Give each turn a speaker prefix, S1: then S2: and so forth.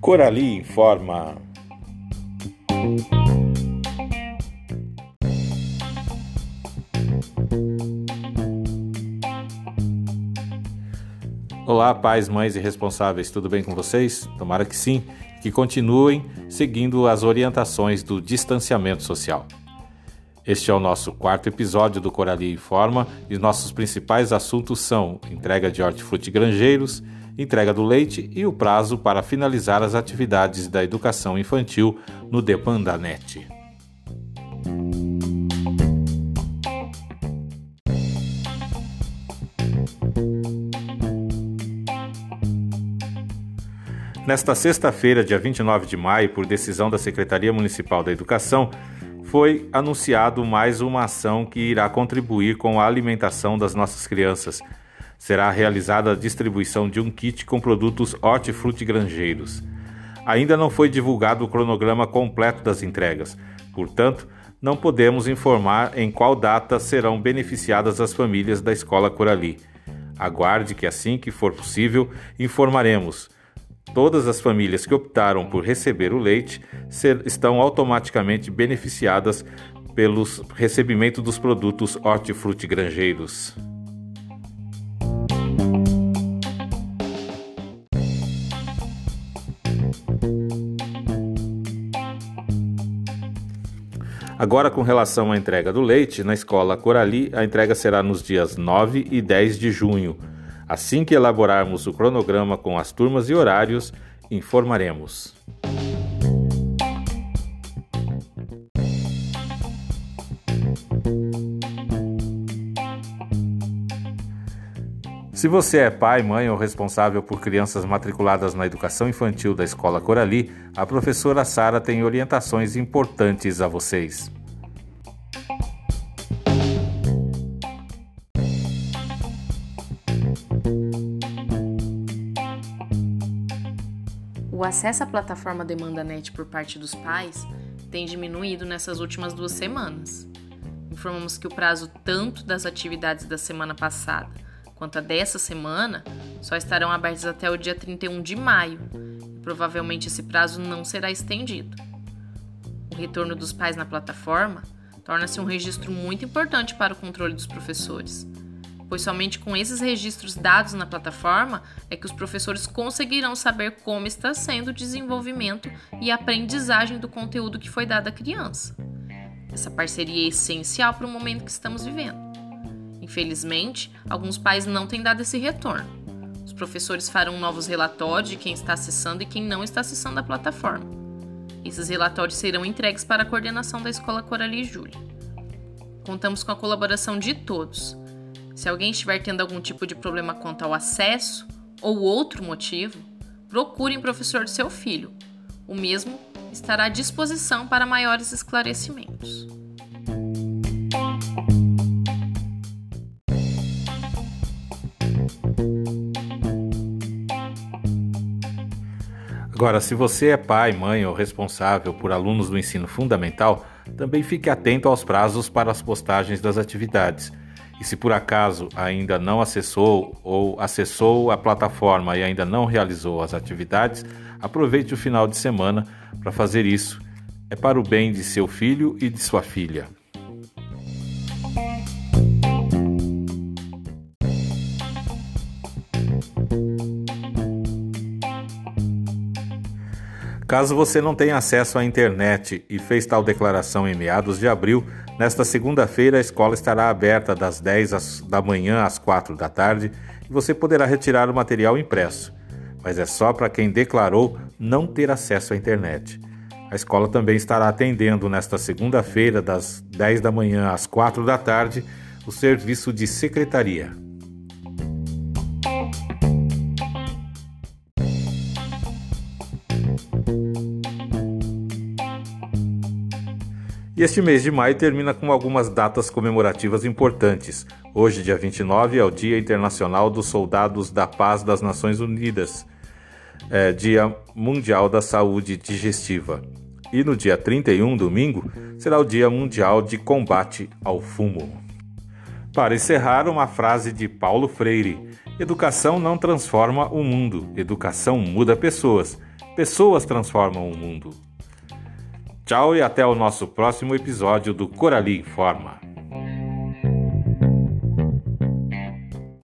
S1: Corali informa. Olá, pais, mães e responsáveis, tudo bem com vocês? Tomara que sim, que continuem seguindo as orientações do distanciamento social. Este é o nosso quarto episódio do Corali Informa e nossos principais assuntos são entrega de hortifruti granjeiros, entrega do leite e o prazo para finalizar as atividades da educação infantil no Depandanet. Nesta sexta-feira, dia 29 de maio, por decisão da Secretaria Municipal da Educação, foi anunciado mais uma ação que irá contribuir com a alimentação das nossas crianças. Será realizada a distribuição de um kit com produtos hortifruti granjeiros. Ainda não foi divulgado o cronograma completo das entregas, portanto, não podemos informar em qual data serão beneficiadas as famílias da Escola Corali. Aguarde que assim que for possível informaremos. Todas as famílias que optaram por receber o leite estão automaticamente beneficiadas pelo recebimento dos produtos hortifruti granjeiros. Agora, com relação à entrega do leite, na escola Corali, a entrega será nos dias 9 e 10 de junho. Assim que elaborarmos o cronograma com as turmas e horários, informaremos. Se você é pai, mãe ou responsável por crianças matriculadas na educação infantil da Escola Corali, a professora Sara tem orientações importantes a vocês.
S2: O acesso à plataforma DemandaNet por parte dos pais tem diminuído nessas últimas duas semanas. Informamos que o prazo tanto das atividades da semana passada quanto a dessa semana só estarão abertos até o dia 31 de maio e provavelmente esse prazo não será estendido. O retorno dos pais na plataforma torna-se um registro muito importante para o controle dos professores pois somente com esses registros dados na plataforma é que os professores conseguirão saber como está sendo o desenvolvimento e aprendizagem do conteúdo que foi dado à criança. Essa parceria é essencial para o momento que estamos vivendo. Infelizmente, alguns pais não têm dado esse retorno. Os professores farão novos relatórios de quem está acessando e quem não está acessando a plataforma. Esses relatórios serão entregues para a coordenação da Escola Coralie Júlia. Contamos com a colaboração de todos se alguém estiver tendo algum tipo de problema quanto ao acesso ou outro motivo, procure um professor do seu filho. O mesmo estará à disposição para maiores esclarecimentos.
S1: Agora, se você é pai, mãe ou responsável por alunos do ensino fundamental, também fique atento aos prazos para as postagens das atividades e se por acaso ainda não acessou ou acessou a plataforma e ainda não realizou as atividades, aproveite o final de semana para fazer isso. É para o bem de seu filho e de sua filha. Caso você não tenha acesso à internet e fez tal declaração em meados de abril, nesta segunda-feira a escola estará aberta das 10 da manhã às 4 da tarde e você poderá retirar o material impresso. Mas é só para quem declarou não ter acesso à internet. A escola também estará atendendo nesta segunda-feira, das 10 da manhã às 4 da tarde, o serviço de secretaria. E este mês de maio termina com algumas datas comemorativas importantes. Hoje, dia 29, é o Dia Internacional dos Soldados da Paz das Nações Unidas, é, Dia Mundial da Saúde Digestiva. E no dia 31, domingo, será o Dia Mundial de Combate ao Fumo. Para encerrar, uma frase de Paulo Freire: Educação não transforma o mundo, educação muda pessoas, pessoas transformam o mundo. Tchau e até o nosso próximo episódio do Corali Informa.